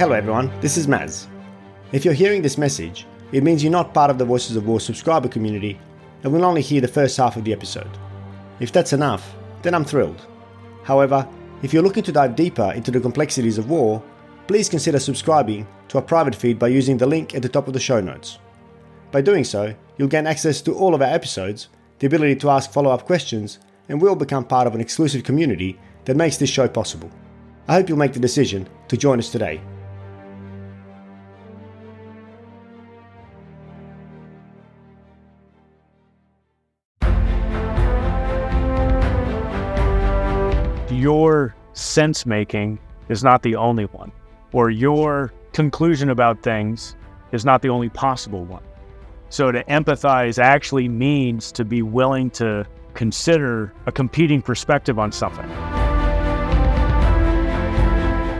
Hello everyone, this is Maz. If you're hearing this message, it means you're not part of the Voices of War subscriber community and will only hear the first half of the episode. If that's enough, then I'm thrilled. However, if you're looking to dive deeper into the complexities of war, please consider subscribing to our private feed by using the link at the top of the show notes. By doing so, you'll gain access to all of our episodes, the ability to ask follow up questions, and will become part of an exclusive community that makes this show possible. I hope you'll make the decision to join us today. Your sense making is not the only one, or your conclusion about things is not the only possible one. So to empathize actually means to be willing to consider a competing perspective on something.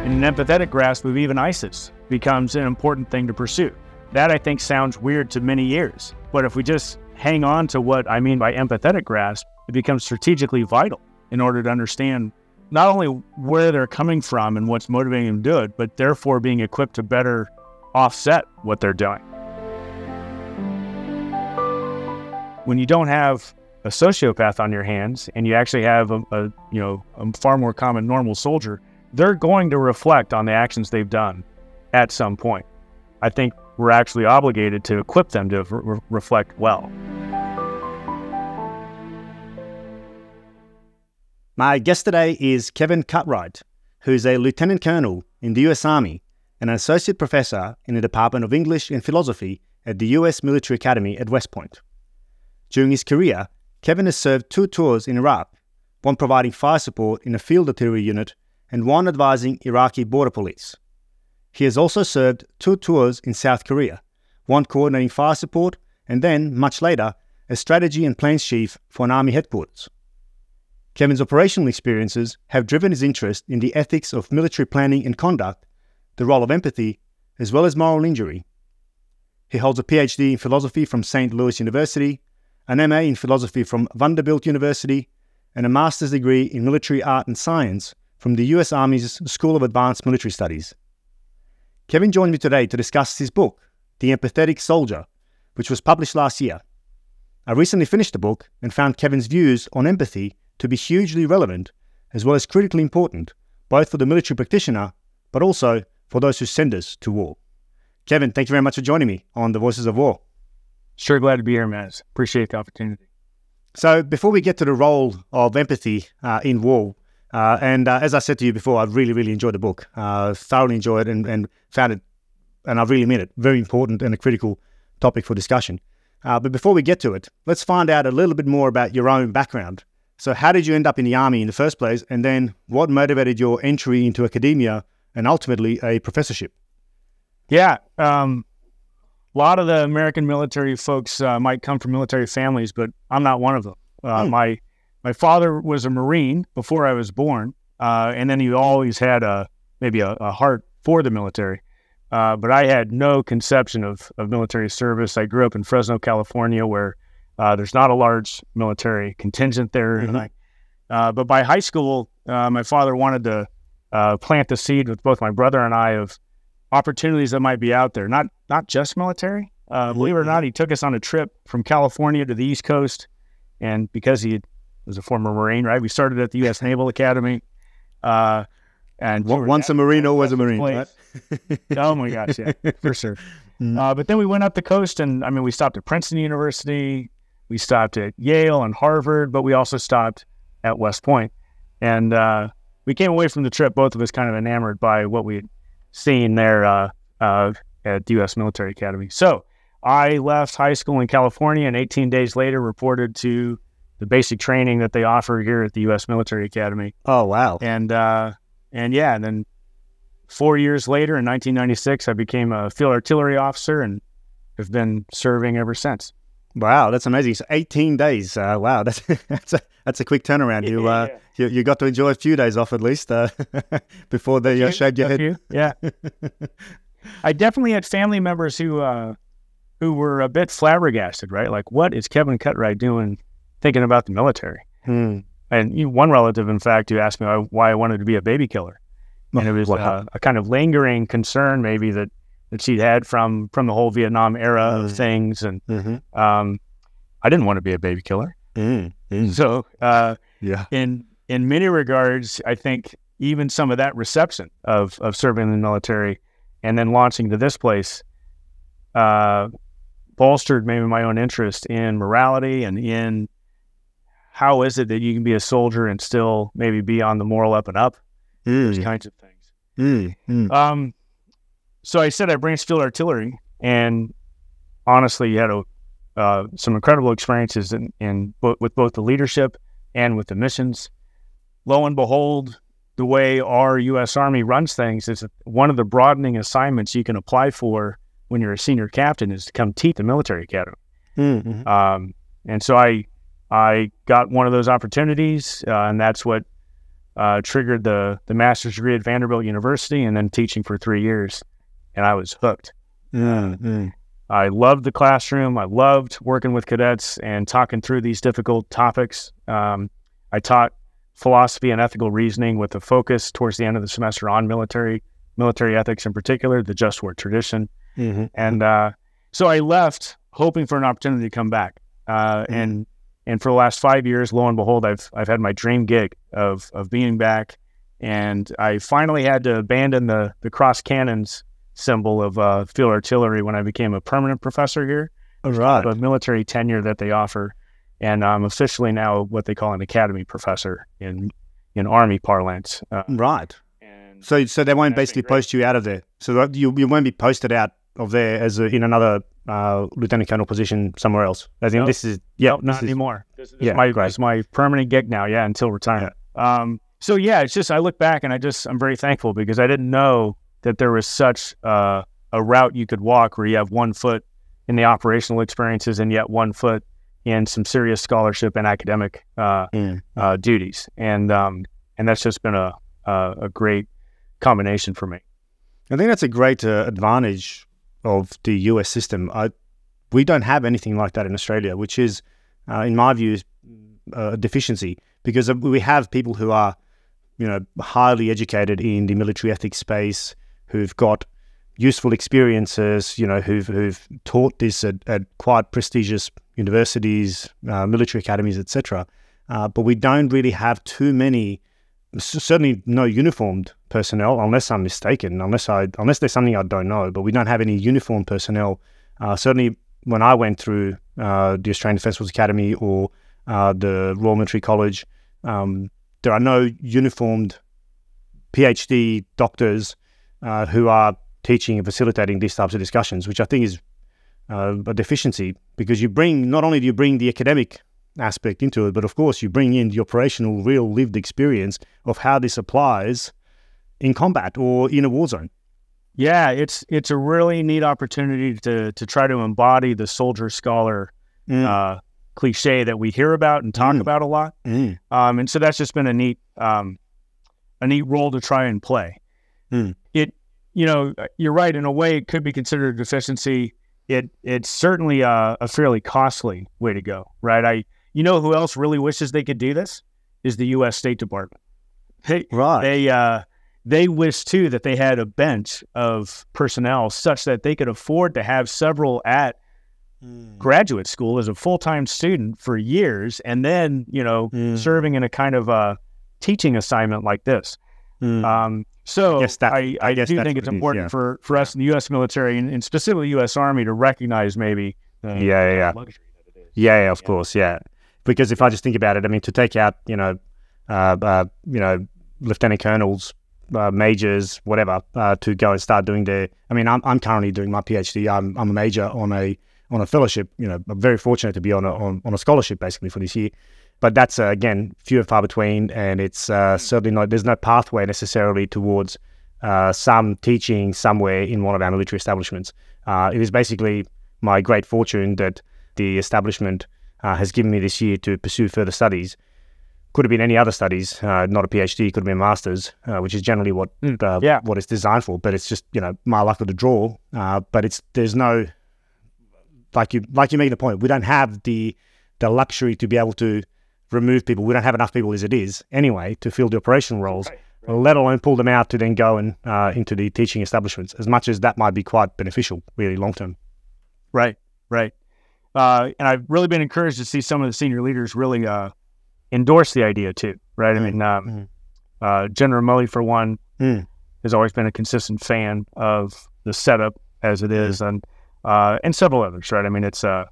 In an empathetic grasp of even ISIS becomes an important thing to pursue. That I think sounds weird to many ears, but if we just hang on to what I mean by empathetic grasp, it becomes strategically vital in order to understand not only where they're coming from and what's motivating them to do it, but therefore being equipped to better offset what they're doing. When you don't have a sociopath on your hands and you actually have a, a you know a far more common normal soldier, they're going to reflect on the actions they've done at some point. I think we're actually obligated to equip them to re- reflect well. My guest today is Kevin Cutright, who's a lieutenant colonel in the US Army and an associate professor in the Department of English and Philosophy at the US Military Academy at West Point. During his career, Kevin has served two tours in Iraq, one providing fire support in a field artillery unit and one advising Iraqi border police. He has also served two tours in South Korea, one coordinating fire support and then, much later, as strategy and plans chief for an army headquarters. Kevin's operational experiences have driven his interest in the ethics of military planning and conduct, the role of empathy, as well as moral injury. He holds a PhD in philosophy from St. Louis University, an MA in philosophy from Vanderbilt University, and a master's degree in military art and science from the US Army's School of Advanced Military Studies. Kevin joined me today to discuss his book, The Empathetic Soldier, which was published last year. I recently finished the book and found Kevin's views on empathy to be hugely relevant as well as critically important, both for the military practitioner, but also for those who send us to war. Kevin, thank you very much for joining me on the Voices of War. Sure glad to be here, Maz. Appreciate the opportunity. So, before we get to the role of empathy uh, in war, uh, and uh, as I said to you before, I really, really enjoyed the book. Uh, thoroughly enjoyed it and, and, found it, and I really mean it, very important and a critical topic for discussion. Uh, but before we get to it, let's find out a little bit more about your own background so, how did you end up in the army in the first place? And then, what motivated your entry into academia and ultimately a professorship? Yeah. Um, a lot of the American military folks uh, might come from military families, but I'm not one of them. Uh, hmm. My my father was a Marine before I was born, uh, and then he always had a maybe a, a heart for the military. Uh, but I had no conception of, of military service. I grew up in Fresno, California, where uh, there's not a large military contingent there. Mm-hmm. Uh, but by high school, uh, my father wanted to uh, plant the seed with both my brother and I of opportunities that might be out there. Not not just military. Uh, mm-hmm. Believe it or not, he took us on a trip from California to the East Coast, and because he was a former Marine, right? We started at the U.S. Naval Academy. Uh, and once a Marine, always a Marine. Right? oh my gosh, yeah, for sure. Mm-hmm. but then we went up the coast, and I mean, we stopped at Princeton University, we stopped at Yale and Harvard, but we also stopped at West Point. And uh, we came away from the trip, both of us kind of enamored by what we had seen there uh, uh, at the U.S. Military Academy. So I left high school in California and 18 days later reported to the basic training that they offer here at the U.S. Military Academy. Oh, wow. And, uh, and yeah, and then four years later in 1996, I became a field artillery officer and have been serving ever since. Wow, that's amazing. So 18 days. Uh, wow, that's that's a that's a quick turnaround. You uh, you, you got to enjoy a few days off at least uh, before they uh, shaved your head. Few. Yeah, I definitely had family members who uh, who were a bit flabbergasted. Right, like what is Kevin Cutright doing, thinking about the military? Hmm. And you one relative, in fact, who asked me why I wanted to be a baby killer, and it was What uh, a kind of lingering concern, maybe that that she'd had from from the whole Vietnam era of Mm. things, and Mm-hmm. um, I didn't want to be a baby killer. Mm. Mm. So uh, Yeah. in in many regards, I think even some of that reception of of serving in the military and then launching to this place uh, bolstered maybe my own interest in morality and in how is it that you can be a soldier and still maybe be on the moral up and up, those Mm. kinds of things. Mm. Mm. Um, so I said I branched field artillery, and honestly, you had a, uh, some incredible experiences in, in bo- with both the leadership and with the missions. Lo and behold, the way our U.S. Army runs things is one of the broadening assignments you can apply for when you're a senior captain is to come teach the military academy. Mm. Mhm. Um, and so I I got one of those opportunities, uh, and that's what uh, triggered the the master's degree at Vanderbilt University, and then teaching for three years, and I was hooked. I loved the classroom. I loved working with cadets and talking through these difficult topics. Um, I taught philosophy and ethical reasoning with a focus towards the end of the semester on military military ethics in particular, the just war tradition. Mhm. And uh, so I left hoping for an opportunity to come back. Uh, Mhm. And and for the last five years, lo and behold, I've I've had my dream gig of of being back. And I finally had to abandon the the cross cannons symbol of uh, field artillery when I became a permanent professor here, All right. the military tenure that they offer. And I'm officially now what they call an academy professor in in Army parlance. Uh, Right. and So, so they won't basically post you out of there. So that you you won't be posted out of there as a, in another uh, lieutenant colonel position somewhere else. As in, Nope. this is yeah, Nope, not this is- anymore. This is yeah, my great. this is my permanent gig now. Yeah, until retirement. Um, so yeah, it's just I look back and I just I'm very thankful because I didn't know that there was such uh, a route you could walk where you have one foot in the operational experiences and yet one foot in some serious scholarship and academic uh, Mm. uh, duties, and um, and that's just been a a, a great combination for me. I think that's a great uh, advantage of the US system. I, we don't have anything like that in Australia, which is, uh, in my view, uh, a deficiency because we have people who are, you know, highly educated in the military ethics space, who've got useful experiences, you know, who've who've taught this at, at quite prestigious universities, uh, military academies, etc. Uh, but we don't really have too many certainly no uniformed personnel, unless I'm mistaken, unless I unless there's something I don't know. But we don't have any uniformed personnel. Uh, certainly, when I went through uh, the Australian Defence Force Academy or uh, the Royal Military College, um, there are no uniformed PhD doctors uh, who are teaching and facilitating these types of discussions, which I think is uh, a deficiency because you bring not only do you bring the academic aspect into it, but of course you bring in the operational, real lived experience of how this applies in combat or in a war zone. Yeah, it's it's a really neat opportunity to to try to embody the soldier scholar uh, cliche that we hear about and talk Mm. about a lot. Mm. Um, and so that's just been a neat um, a neat role to try and play. You know you're right in a way it could be considered a deficiency. It it's certainly a, a fairly costly way to go, right? I you know who else really wishes they could do this is the U.S. State Department. They Right. they uh, they wish too that they had a bench of personnel such that they could afford to have several at graduate school as a full time student for years, and then you know Mm. serving in a kind of a teaching assignment like this. Mm. Um, so that- I, I I, guess do think it's it is, important yeah. for, for us in the U.S. military and, and specifically U.S. Army to recognize maybe the Yeah, yeah, yeah. luxury that it is. Yeah, yeah, of course, yeah. Because if I just think about it, I mean, to take out, you know, uh, uh, you know, lieutenant colonels, uh, majors, whatever, uh, to go and start doing their. I mean, I'm, I'm currently doing my PhD. I'm, I'm a major on a on a fellowship. You know, I'm very fortunate to be on a on, on a scholarship basically for this year. But that's uh, again few and far between, and it's uh, certainly not. There's no pathway necessarily towards uh, some teaching somewhere in one of our military establishments. Uh, it is basically my great fortune that the establishment uh, has given me this year to pursue further studies. Could have been any other studies, uh, not a PhD. Could have been a master's, uh, which is generally what Mm, uh, yeah. what it's designed for. But it's just you know my luck of the draw. Uh, but it's there's no like you like you making the point. We don't have the the luxury to be able to remove people. We don't have enough people as it is anyway to fill the operational roles. Right. let alone pull them out to then go and uh, into the teaching establishments. As much as that might be quite beneficial, really long term. Right, right. Uh, and I've really been encouraged to see some of the senior leaders really uh, endorse the idea too. Right. I mean, um, Mhm. uh, Jen Romoli, for one, Mm. has always been a consistent fan of the setup as it is, and uh, and several others. Right. I mean, it's uh,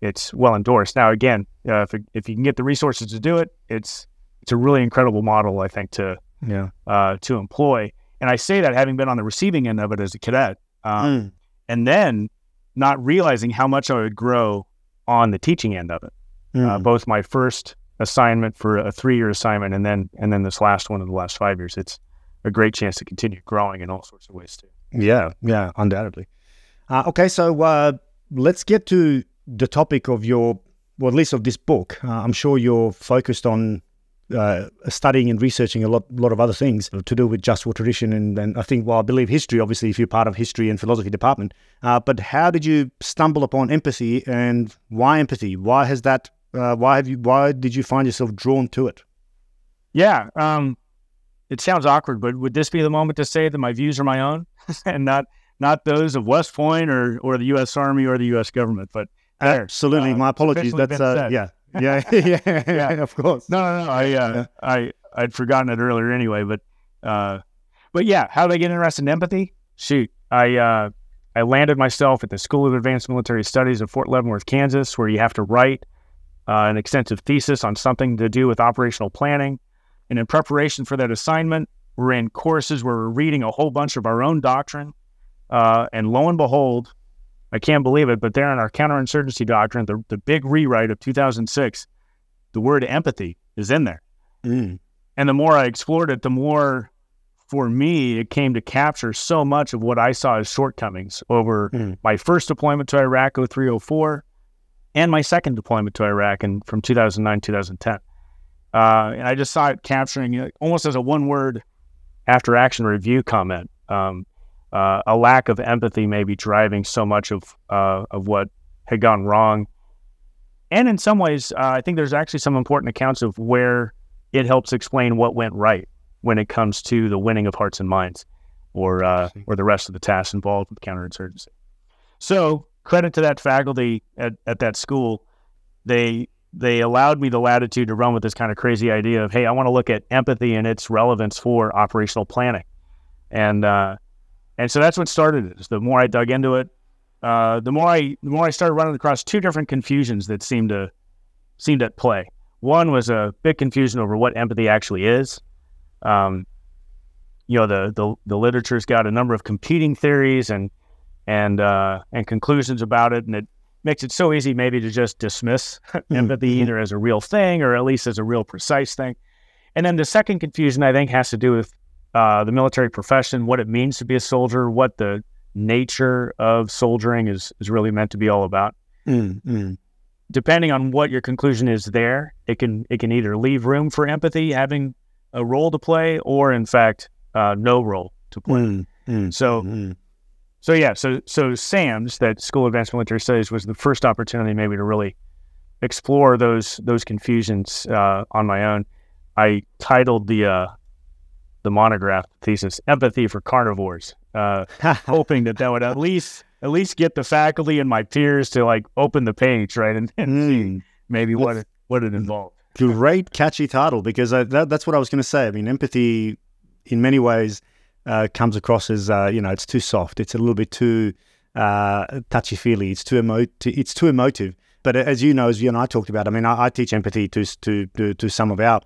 it's well endorsed. Now, again, uh, if it, if you can get the resources to do it, it's it's a really incredible model, I think, to Yeah. uh, to employ. And I say that having been on the receiving end of it as a cadet, um, Mm. and then not realizing how much I would grow on the teaching end of it. Uh, Mm. both my first assignment for a three-year assignment, and then and then this last one in the last five years. It's a great chance to continue growing in all sorts of ways too. Yeah, yeah, undoubtedly. Uh, okay, so uh, let's get to the topic of your, well, at least of this book. Uh, I'm sure you're focused on uh, studying and researching a lot, lot of other things to do with just war tradition, and, and I think, well, I believe history. Obviously, if you're part of history and philosophy department, uh, but how did you stumble upon empathy, and why empathy? Why has that? Uh, why have you? Why did you find yourself drawn to it? Yeah, um, it sounds awkward, but would this be the moment to say that my views are my own and not not those of West Point or or the U.S. Army or the U.S. government? But. Absolutely, Uh, my apologies. That's uh, yeah, yeah, yeah, yeah, of course. No, no, no. I, uh. I, I'd forgotten it earlier anyway. But, uh, but yeah, how did I get interested in empathy? Shoot, I, uh, I landed myself at the School of Advanced Military Studies at Fort Leavenworth, Kansas, where you have to write uh, an extensive thesis on something to do with operational planning. And in preparation for that assignment, we're in courses where we're reading a whole bunch of our own doctrine. Uh, and lo and behold, I can't believe it, but there in our counterinsurgency doctrine, the, the big rewrite of 2006, the word empathy is in there. Mm. And the more I explored it, the more for me it came to capture so much of what I saw as shortcomings over Mm. my first deployment to Iraq 0304 and my second deployment to Iraq in, from 2009 2010. Uh, and I just saw it capturing it almost as a one word after action review comment. Um, uh, a lack of empathy maybe driving so much of uh, of what had gone wrong. And in some ways, uh, I think there's actually some important accounts of where it helps explain what went right when it comes to the winning of hearts and minds, or uh, or the rest of the tasks involved with counterinsurgency. So credit to that faculty at, at that school, they they allowed me the latitude to run with this kind of crazy idea of, hey, I want to look at empathy and its relevance for operational planning, and uh, and so that's what started it. The more I dug into it, uh, the more I the more I started running across two different confusions that seemed to seemed at play. One was a big confusion over what empathy actually is. Um, you know, the, the the literature's got a number of competing theories and and uh, and conclusions about it, and it makes it so easy maybe to just dismiss empathy mhm. either as a real thing or at least as a real precise thing. And then the second confusion I think has to do with uh, the military profession, what it means to be a soldier, what the nature of soldiering is is really meant to be all about. Mm, mm, Depending on what your conclusion is there, it can it can either leave room for empathy having a role to play, or in fact, uh, no role to play. mm, mm, So mm. so yeah, so so SAMS, that School of Advanced Military Studies, was the first opportunity maybe to really explore those those confusions uh, on my own. I titled the uh, the monograph thesis "Empathy for Carnivores," uh, hoping that that would at least at least get the faculty and my peers to like open the page right and, and see Mm. maybe what it, what it involved. Great catchy title because I, that, that's what I was going to say. I mean, empathy, in many ways, uh, comes across as uh, you know it's too soft. It's a little bit too uh, touchy feely. It's too emo- It's too emotive. But as you know, as you and I talked about, I mean, I, I teach empathy to to to, to some of our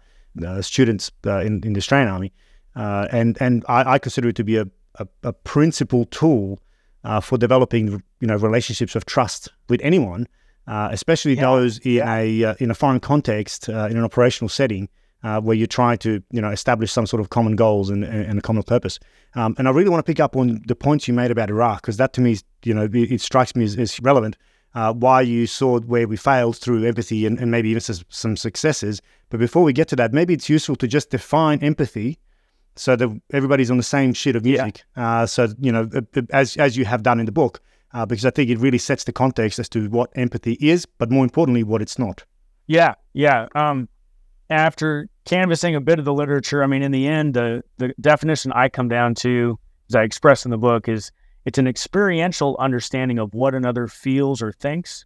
uh, students uh, in, in the Australian Army, uh, and and I, I consider it to be a a, a principal tool uh, for developing you know relationships of trust with anyone, uh, especially Yeah, those in a uh, in a foreign context, uh, in an operational setting, uh, where you're trying to you know establish some sort of common goals and, and, a common purpose. Um, and I really want to pick up on the points you made about Iraq because that to me, is, you know, it, it strikes me as, as relevant. Uh, why you saw where we failed through empathy and, and maybe even some successes. But before we get to that, maybe it's useful to just define empathy so that everybody's on the same sheet of Yeah. music. Uh, so you know, as as you have done in the book, uh, because I think it really sets the context as to what empathy is, but more importantly, what it's not. Yeah, yeah. Um, after canvassing a bit of the literature, I mean, in the end, the the definition I come down to, as I express in the book, is it's an experiential understanding of what another feels or thinks,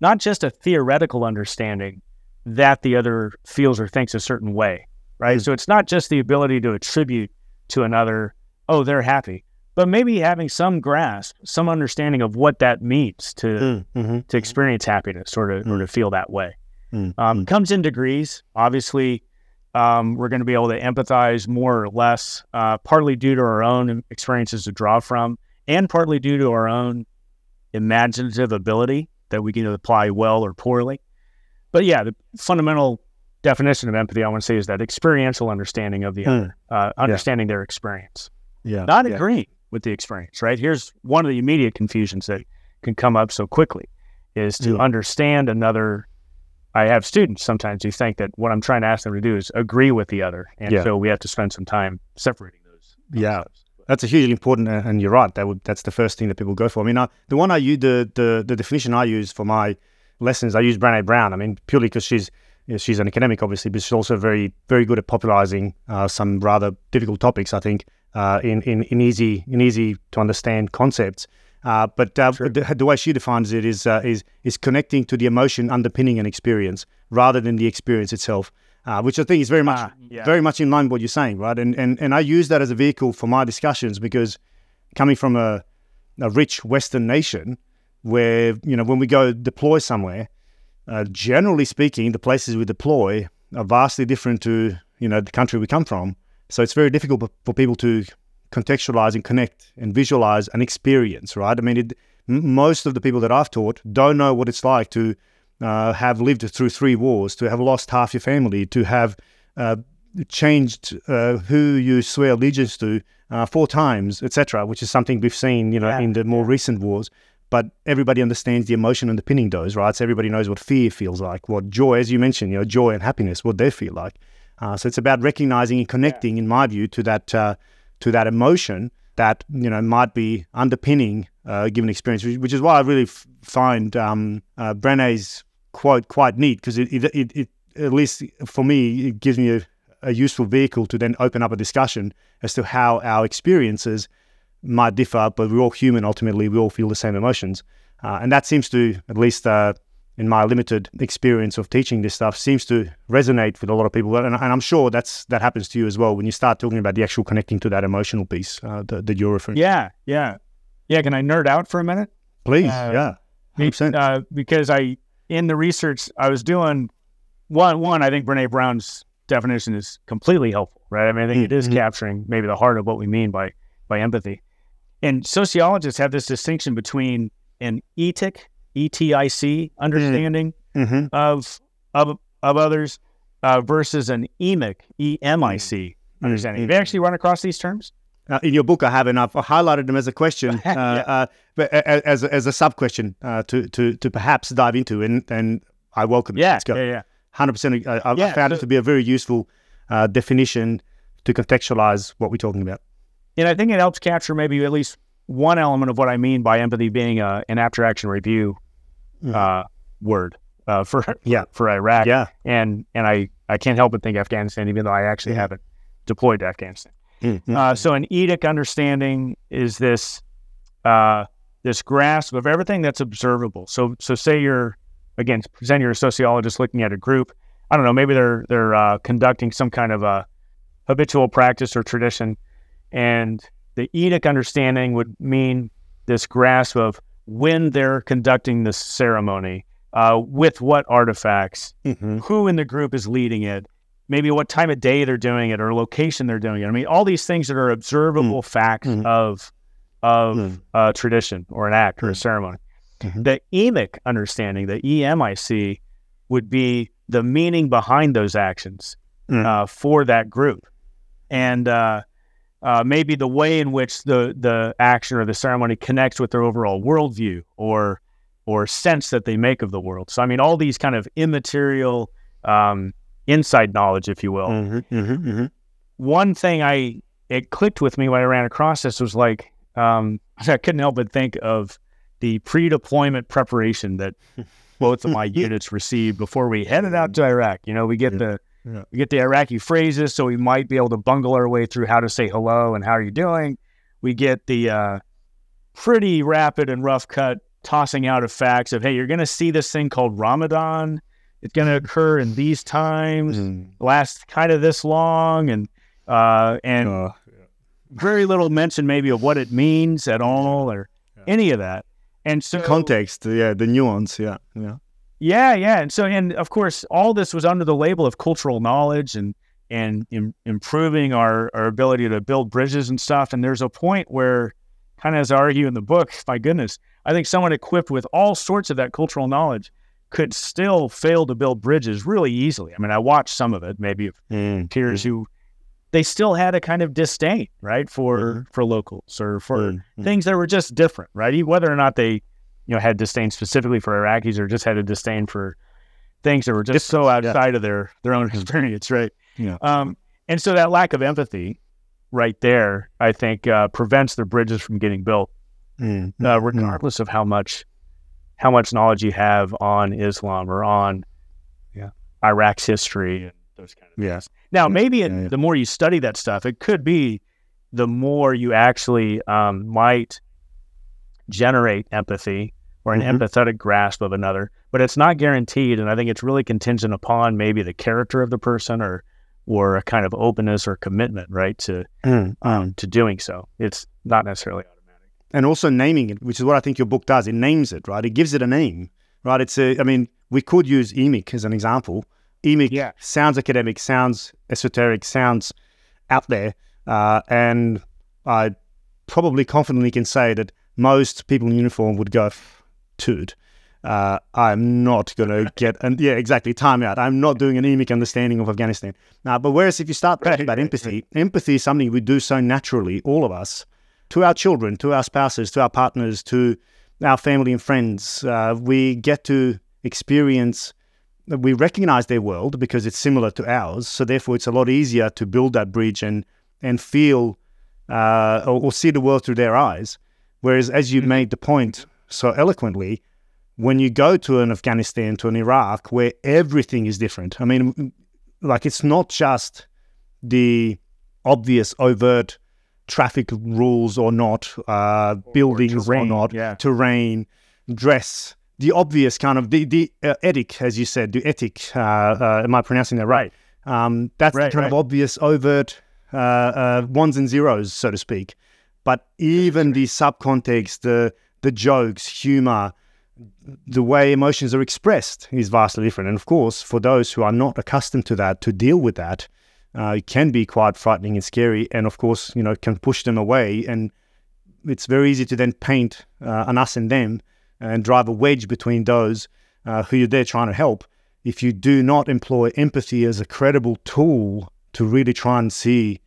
not just a theoretical understanding that the other feels or thinks a certain way, right? Mm. So it's not just the ability to attribute to another, oh, they're happy, but maybe having some grasp, some understanding of what that means to mm, mm-hmm. to experience happiness or to mm. or to feel that way. Mm, um. Comes in degrees. Obviously, um, we're going to be able to empathize more or less, uh, partly due to our own experiences to draw from, and partly due to our own imaginative ability that we can apply well or poorly. But yeah, the fundamental definition of empathy, I want to say, is that experiential understanding of the other, mm. uh, understanding yeah. their experience. Yeah. Not yeah. agreeing with the experience, right? Here's one of the immediate confusions that can come up so quickly is to mm. understand another I have students sometimes who think that what I'm trying to ask them to do is agree with the other, and yeah. so we have to spend some time separating those. Yeah, that's a hugely important, uh, and you're right. That would that's the first thing that people go for. I mean, I, the one I use, the, the the definition I use for my lessons, I use Brené Brown. I mean, purely because she's you know, she's an academic, obviously, but she's also very very good at popularizing uh, some rather difficult topics. I think uh, in in in easy in easy to understand concepts. Uh, but uh, sure. the, the, way she defines it is, uh, is, is connecting to the emotion underpinning an experience rather than the experience itself, uh, which I think is very much, ah, yeah. very much in line with what you're saying, right? And, and, and I use that as a vehicle for my discussions because coming from a, a rich Western nation where, you know, when we go deploy somewhere, uh, generally speaking, the places we deploy are vastly different to, you know, the country we come from. So it's very difficult for people to contextualize and connect and visualize an experience, right? I mean, it, most of the people that I've taught don't know what it's like to uh, have lived through three wars, to have lost half your family, to have uh, changed uh, who you swear allegiance to uh, four times, etc., which is something we've seen, you know, yeah. in the more recent wars. But everybody understands the emotion underpinning those, right? So everybody knows what fear feels like, what joy, as you mentioned, you know, joy and happiness, what they feel like. Uh, so it's about recognizing and connecting, yeah. in my view, to that uh, to that emotion that you know might be underpinning uh, a given experience, which is why I really f- find um, uh, Brené's quote quite neat because it, it, it, it, at least for me it gives me a, a, useful vehicle to then open up a discussion as to how our experiences might differ, but we're all human. Ultimately, we all feel the same emotions, uh, and that seems to at least uh, in my limited experience of teaching this stuff seems to resonate with a lot of people and, and, I'm sure that's that happens to you as well when you start talking about the actual connecting to that emotional piece uh, that, that, you're referring yeah yeah yeah can I nerd out for a minute please uh, yeah 100%. Uh, because I in the research I was doing one one I think Brené Brown's definition is completely helpful right I mean I think mm-hmm. it is mm-hmm. capturing maybe the heart of what we mean by by empathy and sociologists have this distinction between an etic ETIC understanding mm-hmm. of, of of others uh, versus an EMIC EMIC mm-hmm. understanding. Have you actually run across these terms? Uh, in your book, I have, and I've highlighted them as a question, uh, yeah. uh, but as as a sub question uh, to to to perhaps dive into, and and I welcome it. Yeah, yeah, yeah. Hundred percent. I, I yeah, found so, it to be a very useful uh, definition to contextualize what we're talking about. And I think it helps capture maybe at least one element of what I mean by empathy being a, an after action review mm. uh, word uh, for yeah for Iraq. Yeah, and and I I can't help but think Afghanistan, even though I actually mm. haven't deployed to Afghanistan. Mm-hmm. Uh, so an etic understanding is this uh, this grasp of everything that's observable. So so say you're again present you're a sociologist looking at a group. I don't know, maybe they're they're uh, conducting some kind of a habitual practice or tradition, and the etic understanding would mean this grasp of when they're conducting the ceremony, uh, with what artifacts, mm-hmm. who in the group is leading it, maybe what time of day they're doing it or location they're doing it. I mean, all these things that are observable mm-hmm. facts mm-hmm. of of mm. uh, tradition or an act or a mm. ceremony. Mm-hmm. The emic understanding, the EMIC, would be the meaning behind those actions mm. uh, for that group, and uh, maybe the way in which the the action or the ceremony connects with their overall worldview or or sense that they make of the world. So I mean, all these kind of immaterial um, inside knowledge, if you will. Mm-hmm, mm-hmm, mm-hmm. One thing I it clicked with me when I ran across this was like um, I couldn't help but think of the pre-deployment preparation that both of my units received before we headed out to Iraq. You know, we get the Yeah. We get the Iraqi phrases, so we might be able to bungle our way through how to say hello and how are you doing. We get the uh, pretty rapid and rough cut tossing out of facts of, hey, you're going to see this thing called Ramadan. It's going to occur in these times, mm. last kind of this long, and uh, and uh, yeah. very little mention maybe of what it means at all or yeah. any of that. And so the context, yeah, the nuance, yeah, yeah, yeah, yeah. And so, and of course, all this was under the label of cultural knowledge and and Im- improving our our ability to build bridges and stuff. And there's a point where, kind of as I argue in the book, my goodness, I think someone equipped with all sorts of that cultural knowledge could still fail to build bridges really easily. I mean, I watched some of it, maybe mm. peers mm. who they still had a kind of disdain, right, for mm. for locals or for mm. things that were just different, right? Whether or not they, you know, had disdain specifically for Iraqis or just had a disdain for things that were just so outside yeah. of their their own experience, right? Yeah. Um, and so that lack of empathy, right there, I think uh, prevents the bridges from getting built mm, uh, mm, regardless of how much how much knowledge you have on Islam or on yeah. Iraq's history and those kind of things. Now, maybe it, yeah, yeah. the more you study that stuff, it could be the more you actually um, might generate empathy or an mm-hmm. empathetic grasp of another, but it's not guaranteed. And I think it's really contingent upon maybe the character of the person or or a kind of openness or commitment, right, to mm, um, to doing so. It's not necessarily automatic. and also naming it, which is what I think your book does. It names it, right? It gives it a name, right? It's a, I mean, we could use EMIC as an example. EMIC yeah. sounds academic, sounds esoteric, sounds out there, uh, and I probably confidently can say that most people in uniform would go, "Dude, uh, I'm not going to get and yeah, exactly. Time out. I'm not doing an emic understanding of Afghanistan. Now, but whereas if you start talking about empathy, empathy is something we do so naturally, all of us, to our children, to our spouses, to our partners, to our family and friends. Uh, we get to experience, we recognize their world because it's similar to ours. So therefore, it's a lot easier to build that bridge and and feel uh, or, or, see the world through their eyes. Whereas, as you mm-hmm. made the point so eloquently, when you go to an Afghanistan, to an Iraq, where everything is different. I mean, like it's not just the obvious, overt traffic rules or not, uh, buildings or, terrain, or not, yeah. terrain, dress, the obvious kind of the the uh, ethic, as you said, the ethic. Uh, uh, am I pronouncing that right? Um, that's right, the kind right. of obvious, overt uh, uh, ones and zeros, so to speak. But even the subcontext, the the jokes, humor, the way emotions are expressed is vastly different. And of course, for those who are not accustomed to that, to deal with that, uh, it can be quite frightening and scary, and of course, you know, can push them away. And it's very easy to then paint uh, an us and them and drive a wedge between those uh, who you're there trying to help. If you do not employ empathy as a credible tool to really try and see,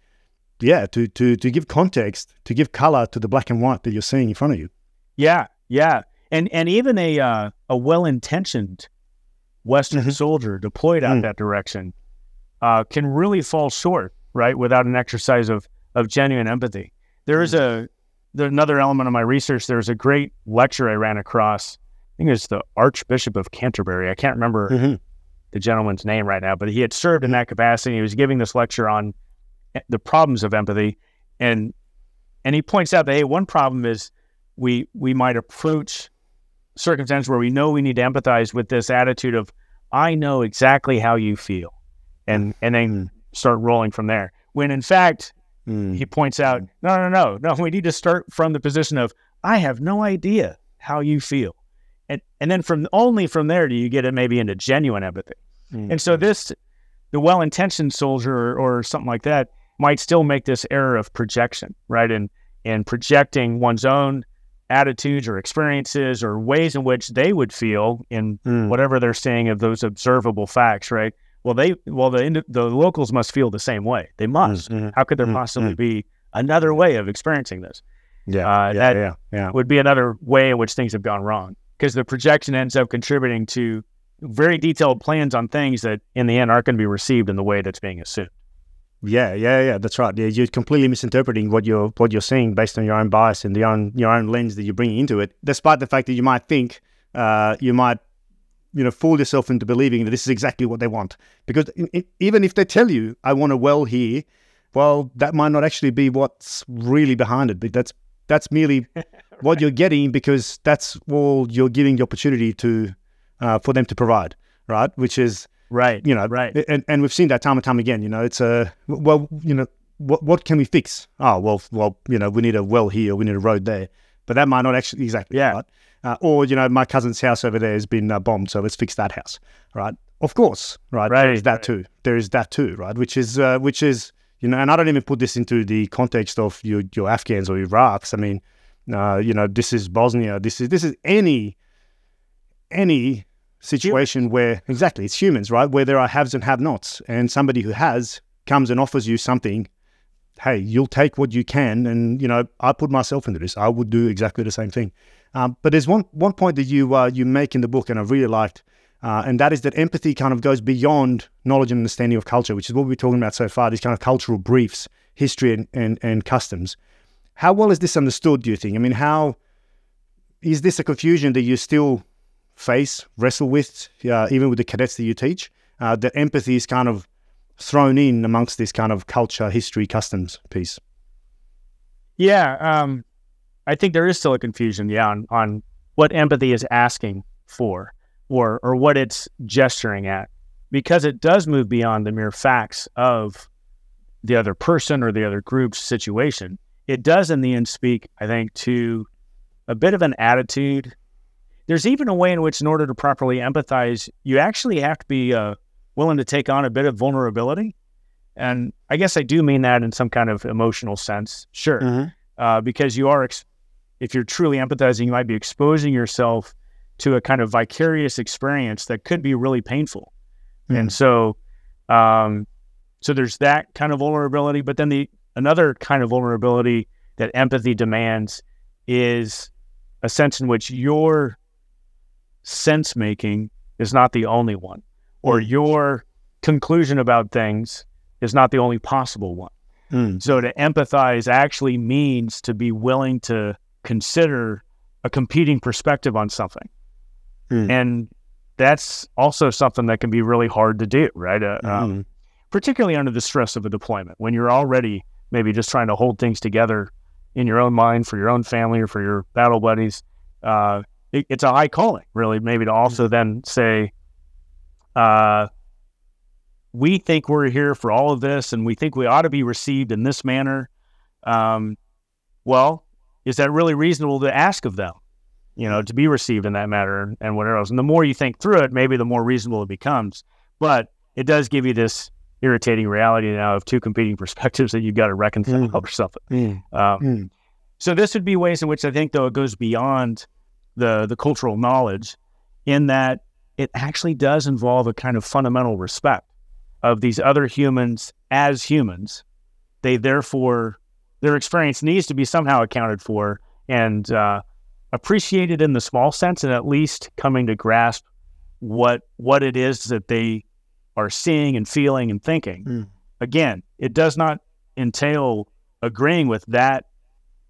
yeah, to to to give context, to give color to the black and white that you're seeing in front of you. Yeah, yeah, and and even a uh, a well intentioned Western mm-hmm. soldier deployed out mm. that direction uh, can really fall short, right, without an exercise of of genuine empathy. There is a there's another element of my research. There's a great lecture I ran across. I think it's the Archbishop of Canterbury. I can't remember mm-hmm. the gentleman's name right now, but he had served in that capacity. He was giving this lecture on the problems of empathy, and and he points out that hey, one problem is we we might approach circumstances where we know we need to empathize with this attitude of I know exactly how you feel and and then mm. start rolling from there. When in fact, mm. he points out, no, no, no, no. We need to start from the position of I have no idea how you feel, and and then from only from there do you get it maybe into genuine empathy. Mm. And so this, the well-intentioned soldier or, or something like that might still make this error of projection, right? And and projecting one's own attitudes or experiences or ways in which they would feel in mm. whatever they're seeing of those observable facts, right? Well, they well the the locals must feel the same way. They must. Mm-hmm. How could there mm-hmm. possibly mm-hmm. be another way of experiencing this? Yeah, uh, yeah, that yeah, yeah. would be another way in which things have gone wrong because the projection ends up contributing to very detailed plans on things that in the end aren't going to be received in the way that's being assumed. Yeah, yeah, yeah. That's right. Yeah, you're completely misinterpreting what you're what you're seeing based on your own bias and the own your own lens that you're bringing into it. Despite the fact that you might think uh, you might you know fool yourself into believing that this is exactly what they want because in, in, even if they tell you I want a well here, well that might not actually be what's really behind it, but that's that's merely what you're getting because that's all you're giving the opportunity to uh, for them to provide, right? Which is right, you know, right, and and we've seen that time and time again. You know, it's a well, you know, what what can we fix? Oh well, well, you know, we need a well here, we need a road there, but that might not actually exactly yeah. right. Uh, or you know, my cousin's house over there has been uh, bombed, so let's fix that house, right? Of course, right? Right, There is that right. too. There is that too, right? Which is uh, which is you know, and I don't even put this into the context of your your Afghans or Iraqs. I mean, uh, you know, this is Bosnia. This is this is any any situation where exactly it's humans, right? Where there are haves and have-nots, and somebody who has comes and offers you something. Hey, you'll take what you can, and you know, I put myself into this. I would do exactly the same thing. Um, but there's one one point that you uh, you make in the book, and I really liked, uh, and that is that empathy kind of goes beyond knowledge and understanding of culture, which is what we're talking about so far. These kind of cultural briefs, history, and and, and customs. How well is this understood? Do you think? I mean, how is this a confusion that you still face, wrestle with, uh, even with the cadets that you teach? Uh, that empathy is kind of thrown in amongst this kind of culture, history, customs piece. Yeah, um, I think there is still a confusion, yeah, on, on what empathy is asking for or or what it's gesturing at, because it does move beyond the mere facts of the other person or the other group's situation. It does, in the end, speak, I think, to a bit of an attitude. There's even a way in which, in order to properly empathize, you actually have to be uh, willing to take on a bit of vulnerability. And I guess I do mean that in some kind of emotional sense, sure uh, because you are, ex- if you're truly empathizing, you might be exposing yourself to a kind of vicarious experience that could be really painful. And so, um, so there's that kind of vulnerability. But then the another kind of vulnerability that empathy demands is a sense in which your sense making is not the only one, or your conclusion about things is not the only possible one. Mm. So to empathize actually means to be willing to consider a competing perspective on something. Mm. And that's also something that can be really hard to do, right? Uh, um, Mm. particularly under the stress of a deployment when you're already maybe just trying to hold things together in your own mind for your own family or for your battle buddies. Uh, it, it's a high calling, really, maybe to also then say, uh, we think we're here for all of this and we think we ought to be received in this manner. Um, well, is that really reasonable to ask of them? You know, to be received in that manner and whatever else. And the more you think through it, maybe the more reasonable it becomes. But it does give you this irritating reality now of two competing perspectives that you've got to reconcile Mhm. or something. Mm. Um, Mm. so this would be ways in which I think, though, it goes beyond the the cultural knowledge, in that it actually does involve a kind of fundamental respect of these other humans as humans. They therefore their experience needs to be somehow accounted for and uh, appreciated in the small sense, and at least coming to grasp what what it is that they are seeing and feeling and thinking. Mm. Again, it does not entail agreeing with that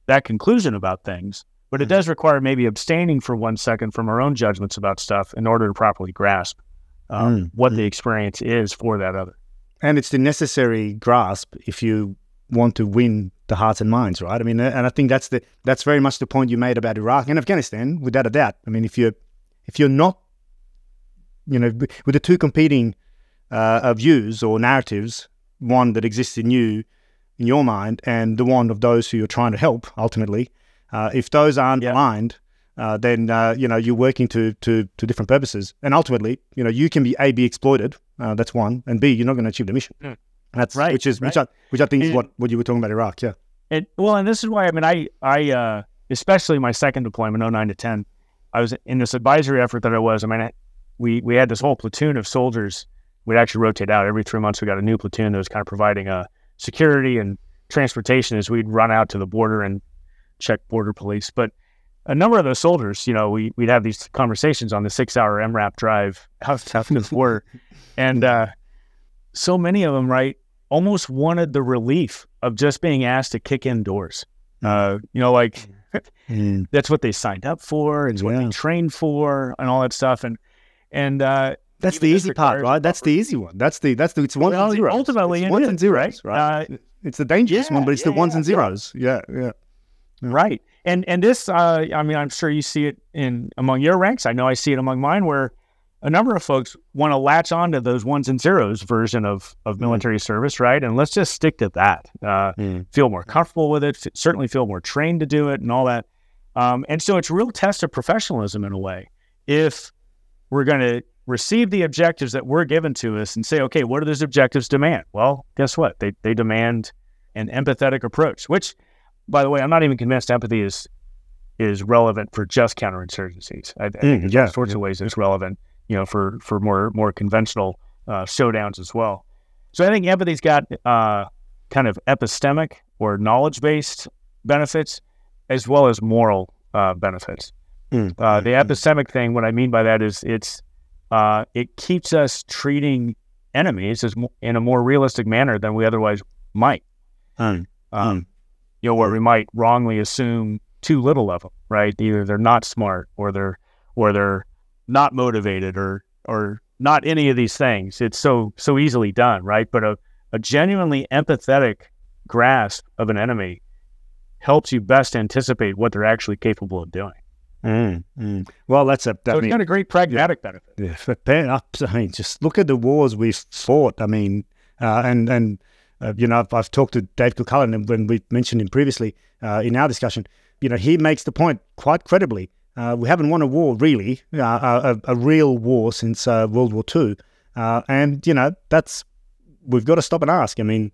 that conclusion about things, but it does require maybe abstaining for one second from our own judgments about stuff in order to properly grasp um, Mm, what mm. the experience is for that other. And it's the necessary grasp if you want to win the hearts and minds, right? I mean, and I think that's the that's very much the point you made about Iraq and Afghanistan, without a doubt. I mean, if you're if you're not, you know, with the two competing uh, views or narratives, one that exists in you, in your mind, and the one of those who you're trying to help, ultimately, uh, if those aren't Yeah. aligned, uh, then uh, you know you're working to, to to different purposes, and ultimately, you know, you can be a be exploited. Uh, that's one, and b you're not going to achieve the mission. Mm. That's Right, which is which. I which I think is what, what you were talking about Iraq. Yeah. And well, and this is why I mean, I I uh, especially my second deployment, 09 to ten, I was in this advisory effort that I was. I mean, I, we we had this whole platoon of soldiers. We'd actually rotate out every three months. We got a new platoon that was kind of providing uh, security and transportation as we'd run out to the border and check border police. But a number of those soldiers, you know, we we'd have these conversations on the six-hour MRAP drive out out to the border, and uh, so many of them, right, almost wanted the relief of just being asked to kick in doors. Uh, you know, like that's what they signed up for, it's what they trained for, and all that stuff. And and uh, That's the easy part, right? That's the easy one. That's the that's the it's ones Well, and zeros. ultimately it's ones and zeros, right? right? Uh, it's the dangerous yeah, one, but it's the ones yeah, and zeros. Yeah, yeah. Right. And and this uh I mean I'm sure you see it in among your ranks. I know I see it among mine where a number of folks want to latch on to those ones and zeros version of of military service, right? And let's just stick to that. Uh, Mm. Feel more comfortable with it. f- Certainly feel more trained to do it, and all that. Um, and so it's a real test of professionalism in a way. If we're going to receive the objectives that were given to us and say, okay, what do those objectives demand? Well, guess what? They they demand an empathetic approach, which by the way, I'm not even convinced empathy is is relevant for just counterinsurgencies. I, I think Mm, yeah. all sorts of ways it's relevant, you know, for for more more conventional uh, showdowns as well. So I think empathy's got uh, kind of epistemic or knowledge based benefits as well as moral uh, benefits. Mm, Uh, mm, the mm. epistemic thing, what I mean by that is it's uh, it keeps us treating enemies as in a more realistic manner than we otherwise might Mm, um, Mm. You know, where we might wrongly assume too little of them, right? Either they're not smart or they're or they're not motivated or or not any of these things. It's so so easily done, right? But a, a genuinely empathetic grasp of an enemy helps you best anticipate what they're actually capable of doing. mm, mm. Well, that's a So that it's got a great pragmatic benefit. Yeah, but fair. I mean, just look at the wars we've fought. I mean, uh, and and uh, you know, I've, I've talked to Dave Kilcullen and when we mentioned him previously uh, in our discussion. You know, he makes the point quite credibly. Uh, we haven't won a war really, uh, a, a real war since uh, World War II. uh, and you know that's we've got to stop and ask. I mean,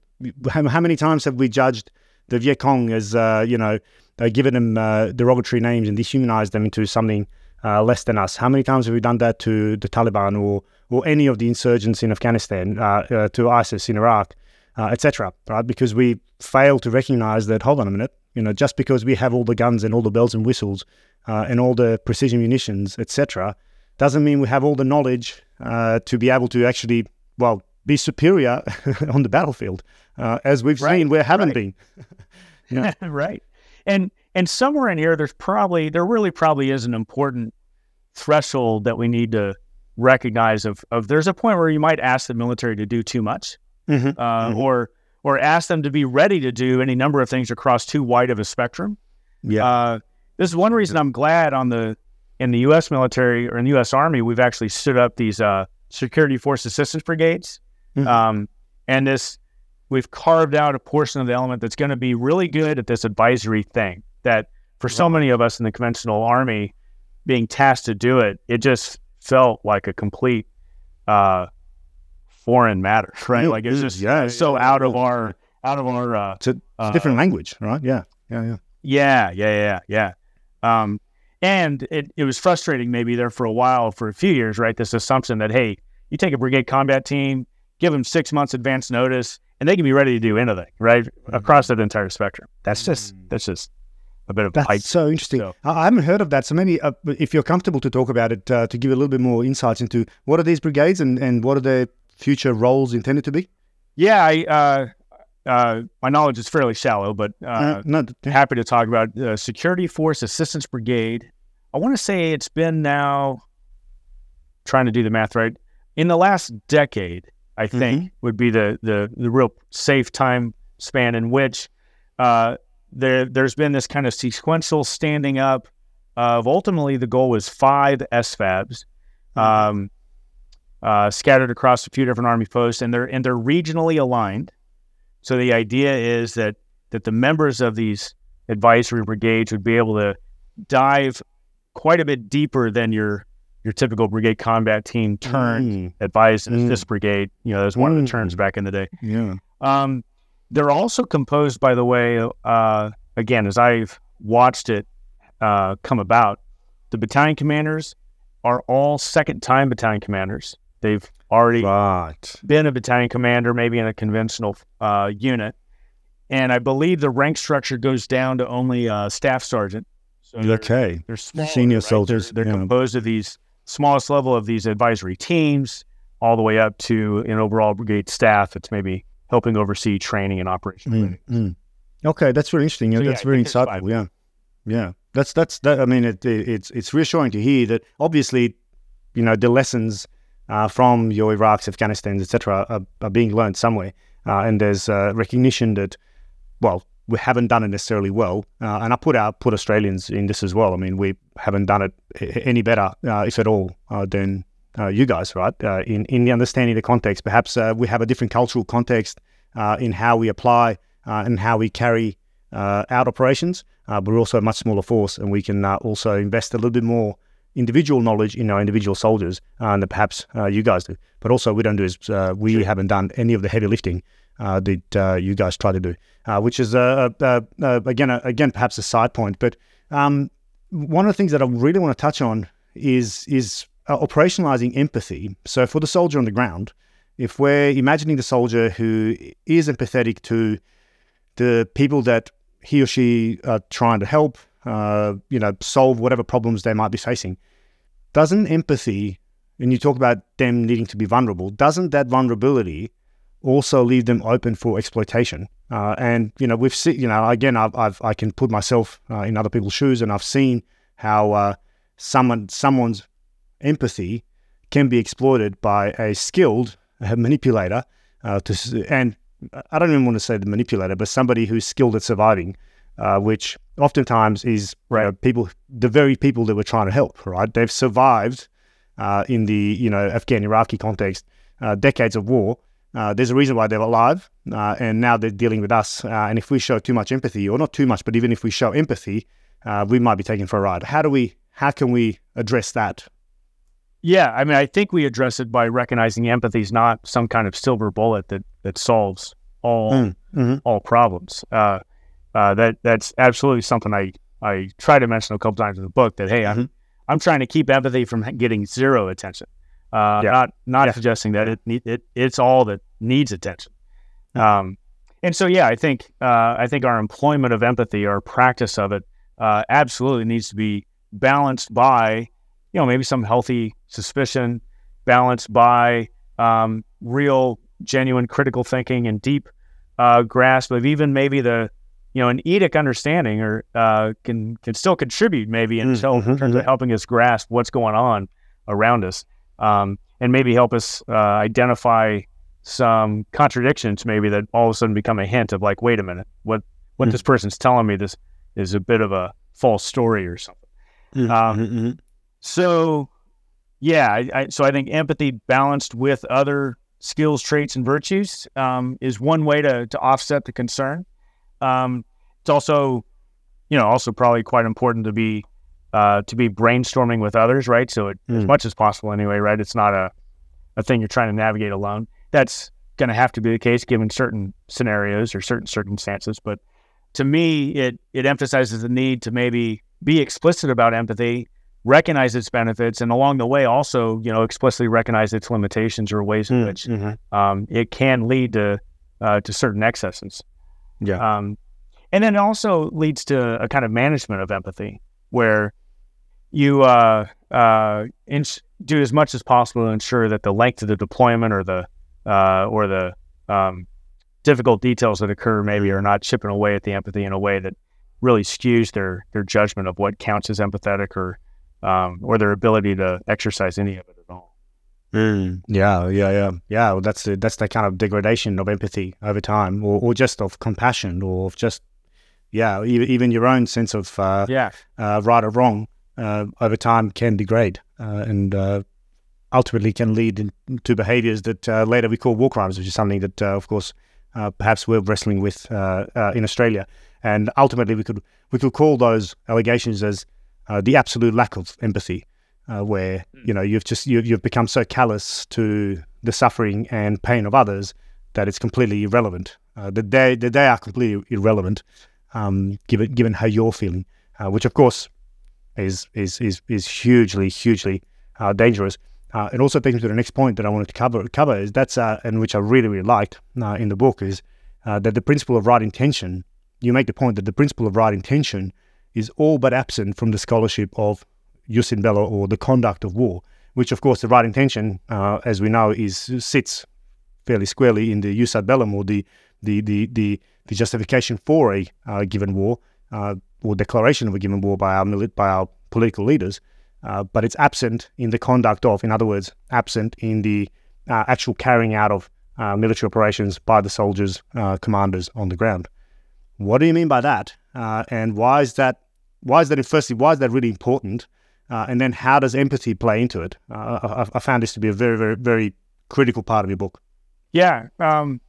how, many times have we judged the Viet Cong as you know, uh, given them derogatory names and dehumanized them into something less than us. How many times have we done that to the Taliban or or any of the insurgents in Afghanistan, to ISIS in Iraq, uh, etc. Right? Because we fail to recognize that. Hold on a minute. You know, just because we have all the guns and all the bells and whistles uh, and all the precision munitions, etc., doesn't mean we have all the knowledge uh, to be able to actually, well, be superior on the battlefield, uh, as we've Right, seen we haven't right. been. Yeah. right. And and somewhere in here, there's probably there really probably is an important threshold that we need to recognize. Of of there's a point where you might ask the military to do too much, Mhm. uh, Mhm. or or ask them to be ready to do any number of things across too wide of a spectrum. Yeah. Uh, this is one reason I'm glad on the in the U.S. military or in the U.S. Army we've actually stood up these uh, security force assistance brigades, Mhm. um, and this we've carved out a portion of the element that's going to be really good at this advisory thing. That for so many of us in the conventional army, being tasked to do it, it just felt like a complete uh, foreign matter, right? Like it's just yeah, so yeah, out of our out of our uh, It's a, it's a uh, different language, right? Yeah. Yeah. Yeah. yeah, yeah, yeah, yeah. Um, and it, it was frustrating maybe there for a while, for a few years, right? This assumption that, hey, you take a brigade combat team, give them six months advance notice, and they can be ready to do anything, right? Across that entire spectrum. That's just, that's just a bit of That's hype. so interesting. So- I I haven't heard of that. So maybe uh, if you're comfortable to talk about it, uh, to give a little bit more insights into what are these brigades and, and what are their future roles intended to be? Yeah, I, uh, uh, my knowledge is fairly shallow, but uh, Uh, no, happy to talk about uh, Security Force Assistance Brigade. I want to say it's been now trying to do the math right in the last decade. I think would be the the the real safe time span in which uh, there there's been this kind of sequential standing up of ultimately the goal was five SFABs. Um, uh, scattered across a few different army posts, and they're and they're regionally aligned. So the idea is that that the members of these advisory brigades would be able to dive quite a bit deeper than your your typical brigade combat team turn Mm, advised Mm. assist brigade. You know, that was one of Mm. the terms back in the day. yeah. Um, they're also composed, by the way, uh, again, as I've watched it uh, come about, the battalion commanders are all second time battalion commanders. They've already Right. been a battalion commander, maybe in a conventional uh, unit. And I believe the rank structure goes down to only uh, staff sergeant. So they're, Okay. they're smaller, Senior right? soldiers, They're, they're yeah. composed of these smallest level of these advisory teams, all the way up to an overall brigade staff that's maybe helping oversee training and operational. Mm, readiness. mm. Okay, that's very interesting. Yeah, So, yeah, that's very insightful. Yeah, yeah. That's that's that. I mean, it, it, it's it's reassuring to hear that. Obviously, you know the lessons uh, from your Iraqs, Afghanistans, etc., are, are, being learned somewhere, uh, and there's uh, recognition that, well, we haven't done it necessarily well, uh, and I put out put Australians in this as well. I mean, we haven't done it any better, uh, if at all, uh, than you guys, right? in in the understanding the context, perhaps we have a different cultural context in how we apply and how we carry out operations, but we're also a much smaller force, and we can also invest a little bit more individual knowledge in our individual soldiers uh, that perhaps uh, you guys do. But also, we don't do is uh, we sure. haven't done any of the heavy lifting uh, that uh, you guys try to do, uh, which is again again perhaps a side point. But um, one of the things that I really want to touch on is is operationalizing empathy. So for the soldier on the ground, if we're imagining the soldier who is empathetic to the people that he or she are trying to help, uh, you know, solve whatever problems they might be facing. Doesn't empathy, and you talk about them needing to be vulnerable, doesn't that vulnerability also leave them open for exploitation? Uh, and you know, we've seen, you know, again, I've, I've i can put myself uh, in other people's shoes, and I've seen how uh, someone someone's empathy can be exploited by a skilled manipulator uh, to, and I don't even want to say the manipulator, but somebody who's skilled at surviving uh, which oftentimes is right. uh, people, the very people that we're trying to help. Right, they've survived uh, in the you know Afghan Iraqi context, uh, decades of war. Uh, there's a reason why they're alive, uh, and now they're dealing with us. and if we show too much empathy, or not too much, but even if we show empathy, we might be taken for a ride. How do we? How can we address that? Yeah, I mean, I think we address it by recognizing empathy is not some kind of silver bullet that that solves all mm, mm-hmm. all problems. Uh, uh, that that's absolutely something I I try to mention a couple times in the book that hey I'm mm-hmm. I'm trying to keep empathy from getting zero attention. Uh, yeah. Not not yeah. suggesting that it, it it's all that needs attention. Mm-hmm. Um, and so yeah, I think uh, I think our employment of empathy, our practice of it, uh, absolutely needs to be balanced by you know maybe some healthy suspicion, balanced by um, real genuine critical thinking and deep uh, grasp of even maybe the you know, an Etic understanding or uh, can can still contribute maybe in, mm-hmm. in terms of mm-hmm. helping us grasp what's going on around us, um, and maybe help us uh, identify some contradictions maybe that all of a sudden become a hint of like, wait a minute, what what mm-hmm. this person's telling me this is a bit of a false story or something. Mm-hmm. Um, mm-hmm. so, yeah, I, I, so I think empathy balanced with other skills, traits, and virtues um, is one way to to offset the concern. Um, it's also, you know, also probably quite important to be uh, to be brainstorming with others, right? So it, mm. as much as possible, anyway, right? It's not a a thing you're trying to navigate alone. That's going to have to be the case given certain scenarios or certain circumstances. But to me, it it emphasizes the need to maybe be explicit about empathy, recognize its benefits, and along the way also, you know, explicitly recognize its limitations or ways in mm, which mm-hmm. um, it can lead to uh, to certain excesses. Yeah. Um, and then also leads to a kind of management of empathy where you uh, uh, ins- do as much as possible to ensure that the length of the deployment or the uh, or the um, difficult details that occur maybe are not chipping away at the empathy in a way that really skews their their judgment of what counts as empathetic or um, or their ability to exercise any of it. Mm, yeah, yeah, yeah, yeah. Well, that's the, that's the kind of degradation of empathy over time, or, or just of compassion, or of just yeah, even, even your own sense of uh, yeah, uh, right or wrong uh, over time can degrade uh, and uh, ultimately can lead to behaviours that uh, later we call war crimes, which is something that, of course, perhaps we're wrestling with in Australia. And ultimately, we could we could call those allegations as the absolute lack of empathy uh, where hmm. you know you've just you've, you've become so callous to the suffering and pain of others that it's completely irrelevant. Uh, that they that they are completely irrelevant, um, given given how you're feeling, uh, which of course is is is is hugely hugely uh, dangerous. Uh, it also takes me to the next point that I wanted to cover. Cover is that's uh, and which I really really liked in the book is that the principle of right intention. You make the point that the principle of right intention is all but absent from the scholarship of jus in bello or the conduct of war, which of course the right intention, uh, as we know, is sits fairly squarely in the jus ad bellum or the the the the, the justification for a uh, given war uh, or declaration of a given war by our by our political leaders. uh, but it's absent in the conduct of, in other words, absent in the uh, actual carrying out of military operations by the soldiers, commanders on the ground. What do you mean by that? And why is that? Why is that? Firstly, why is that really important? Uh, and then, how does empathy play into it? I, I, found this to be a very, very, very critical part of your book. Yeah, um,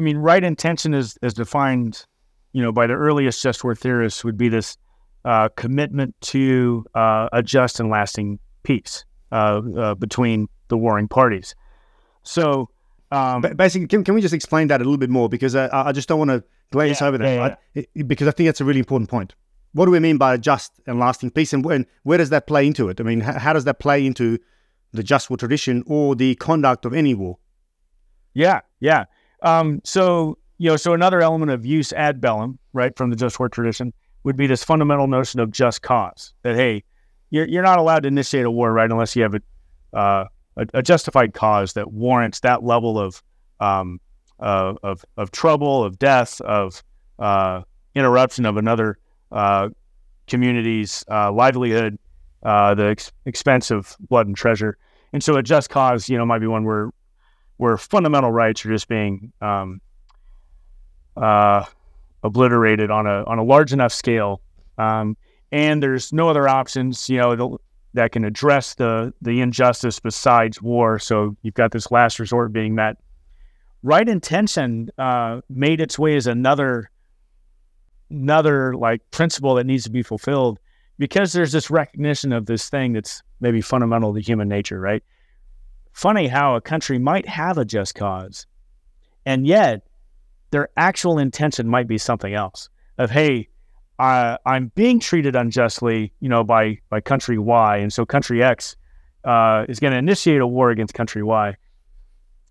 I mean, right intention is is defined, you know, by the earliest just war theorists would be this uh, commitment to uh, a just and lasting peace uh, uh between the warring parties. So, um, basically, can, can we just explain that a little bit more? Because I, I just don't want to glaze yeah, over that, yeah? Yeah. It, because I think that's a really important point. What do we mean by a just and lasting peace, and, where does that play into it? I mean, how, does that play into the just war tradition or the conduct of any war? Yeah, yeah. Um, so you know, so another element of jus ad bellum, right, from the just war tradition, would be this fundamental notion of just cause. That hey, you're you're not allowed to initiate a war, right, unless you have a uh, a, a, justified cause that warrants that level of um, uh, of of trouble, of death, of uh, interruption of another uh, community's uh, livelihood, uh, the ex- expense of blood and treasure. And so, a just cause, you know, might be one where where fundamental rights are just being um, obliterated on a on a large enough scale, um, and there's no other options, you know, that can address the the injustice besides war. So you've got this last resort being that right intention uh, made its way as another another like principle that needs to be fulfilled because there's this recognition of this thing that's maybe fundamental to human nature, right? Funny how a country might have a just cause, and yet their actual intention might be something else. Of hey, uh, I'm being treated unjustly, you know, by by country Y, and so country X uh, is going to initiate a war against country Y.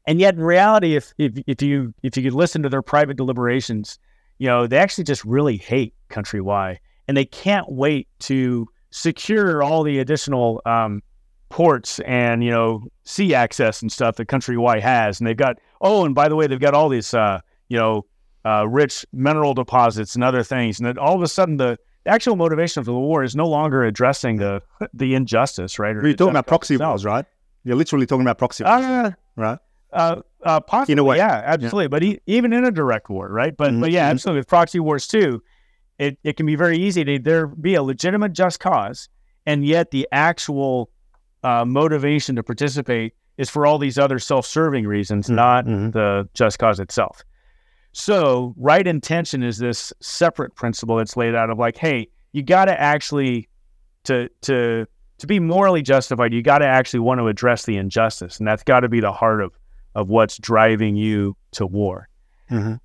And yet, in reality, if, if if you if you could listen to their private deliberations, you know, they actually just really hate country Y, and they can't wait to secure all the additional um, ports and you know sea access and stuff that country Y has, and they've got oh, and by the way, they've got all these uh, you know uh, rich mineral deposits and other things, and then all of a sudden the actual motivation for the war is no longer addressing the the injustice, right? You're talking about proxy wars, right? You're literally talking about proxy wars, uh, right? Uh, uh, possibly, in a way, yeah, absolutely. Yeah. But he, even in a direct war, right? But mm-hmm. but yeah, mm-hmm. absolutely. With proxy wars too, it, it can be very easy to there be a legitimate just cause, and yet the actual uh, motivation to participate is for all these other self-serving reasons, mm-hmm. not mm-hmm. the just cause itself. So, right intention is this separate principle that's laid out of like, hey, you got to actually to to to be morally justified, you got to actually want to address the injustice, and that's got to be the heart of of what's driving you to war. Mm-hmm.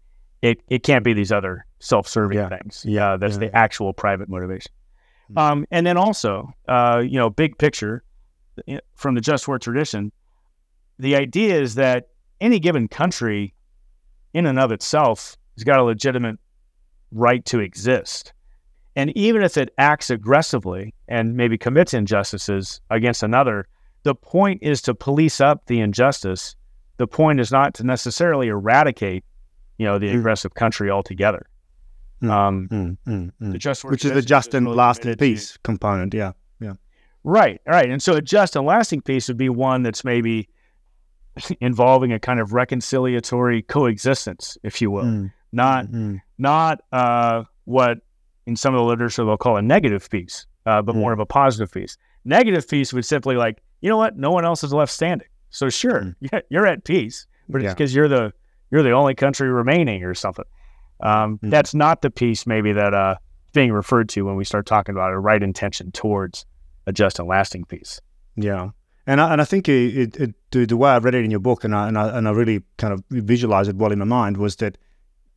It it can't be these other self-serving yeah. things. Yeah, that's yeah. the actual private motivation. Mm-hmm. Um, and then also, uh, you know, big picture from the just war tradition, the idea is that any given country, in and of itself, has got a legitimate right to exist. And even if it acts aggressively and maybe commits injustices against another, the point is to police up the injustice the point is not to necessarily eradicate, you know, the mm. aggressive country altogether. Mm. Um, mm, mm, mm. just which is the just and lasting peace component. Yeah, yeah. Right, right. And so a just and lasting peace would be one that's maybe involving a kind of reconciliatory coexistence, if you will, mm, not not uh, what in some of the literature they'll call a negative peace, uh, but more of a positive peace. Negative peace would simply like, you know what, no one else is left standing. So sure, mm. yeah, you're at peace, but it's because you're the you're the only country remaining or something. Um, mm. That's not the peace maybe that uh, being referred to when we start talking about a right intention towards a just and lasting peace. Yeah. And I, and I think it, it, it, the way I read it in your book, and I, and I and I really kind of visualized it well in my mind, was that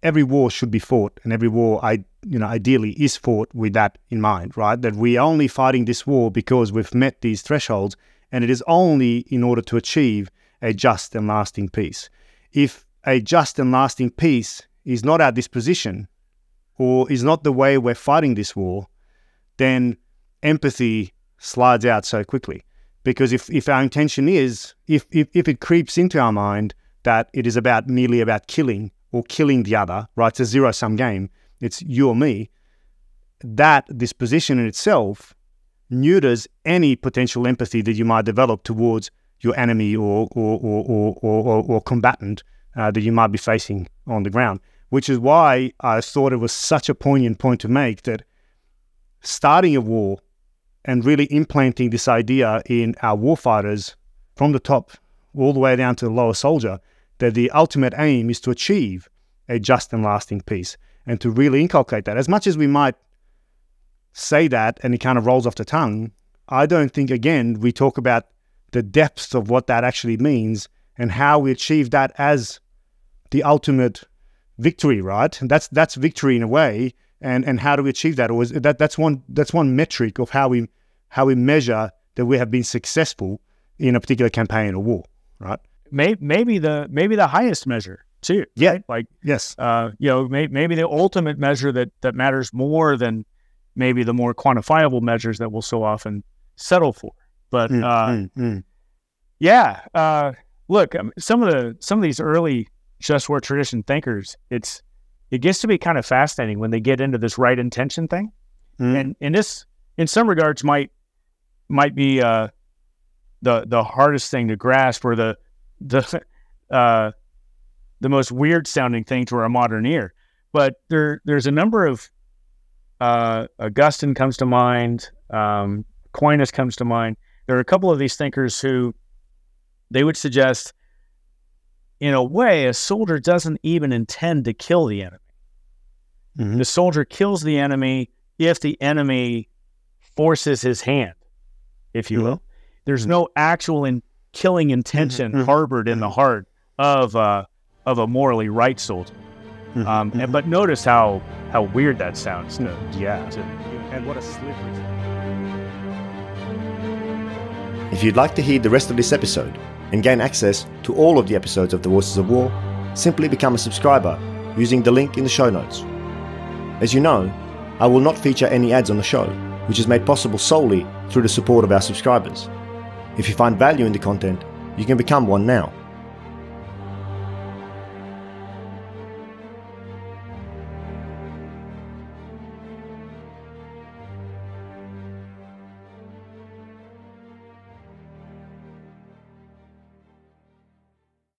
every war should be fought, and every war, I you know, ideally is fought with that in mind, right? That we are only fighting this war because we've met these thresholds, and it is only in order to achieve a just and lasting peace. If a just and lasting peace is not our disposition, or is not the way we're fighting this war, then empathy slides out so quickly. Because if, if our intention is, if, if, if it creeps into our mind that it is about merely about killing or killing the other, right? It's a zero sum game, it's you or me, that disposition in itself neuters any potential empathy that you might develop towards your enemy or or or or, or, or combatant uh, that you might be facing on the ground. Which is why I thought it was such a poignant point to make that starting a war and really implanting this idea in our warfighters from the top all the way down to the lower soldier that the ultimate aim is to achieve a just and lasting peace and to really inculcate that. As much as we might say that and it kind of rolls off the tongue, I don't think, again, we talk about the depths of what that actually means and how we achieve that as the ultimate victory, right? And that's that's victory in a way. And and how do we achieve that? Or is that that's one that's one metric of how we how we measure that we have been successful in a particular campaign or war, right? Maybe, maybe the maybe the highest measure too. Yeah. Right? Like yes, uh, you know, may, maybe the ultimate measure that that matters more than maybe the more quantifiable measures that we'll so often settle for. But mm, uh, mm, mm. yeah, uh, look, um, some of the some of these early just war tradition thinkers, it's it gets to be kind of fascinating when they get into this right intention thing, mm. and and this in some regards might might be uh, the the hardest thing to grasp or the the uh, the most weird sounding thing to our modern ear. But there there's a number of uh, Augustine comes to mind, um, Aquinas comes to mind. There are a couple of these thinkers who they would suggest, in a way, a soldier doesn't even intend to kill the enemy. Mm-hmm. The soldier kills the enemy if the enemy forces his hand, if you mm-hmm. will. There's mm-hmm. no actual in killing intention mm-hmm. harbored in the heart of uh, of a morally right soldier. Mm-hmm. Um, and, but notice how how weird that sounds. To, yeah, to, and what a slippery. If you'd like to hear the rest of this episode and gain access to all of the episodes of the Voices of War, simply become a subscriber using the link in the show notes. As you know, I will not feature any ads on the show, which is made possible solely through the support of our subscribers. If you find value in the content, you can become one now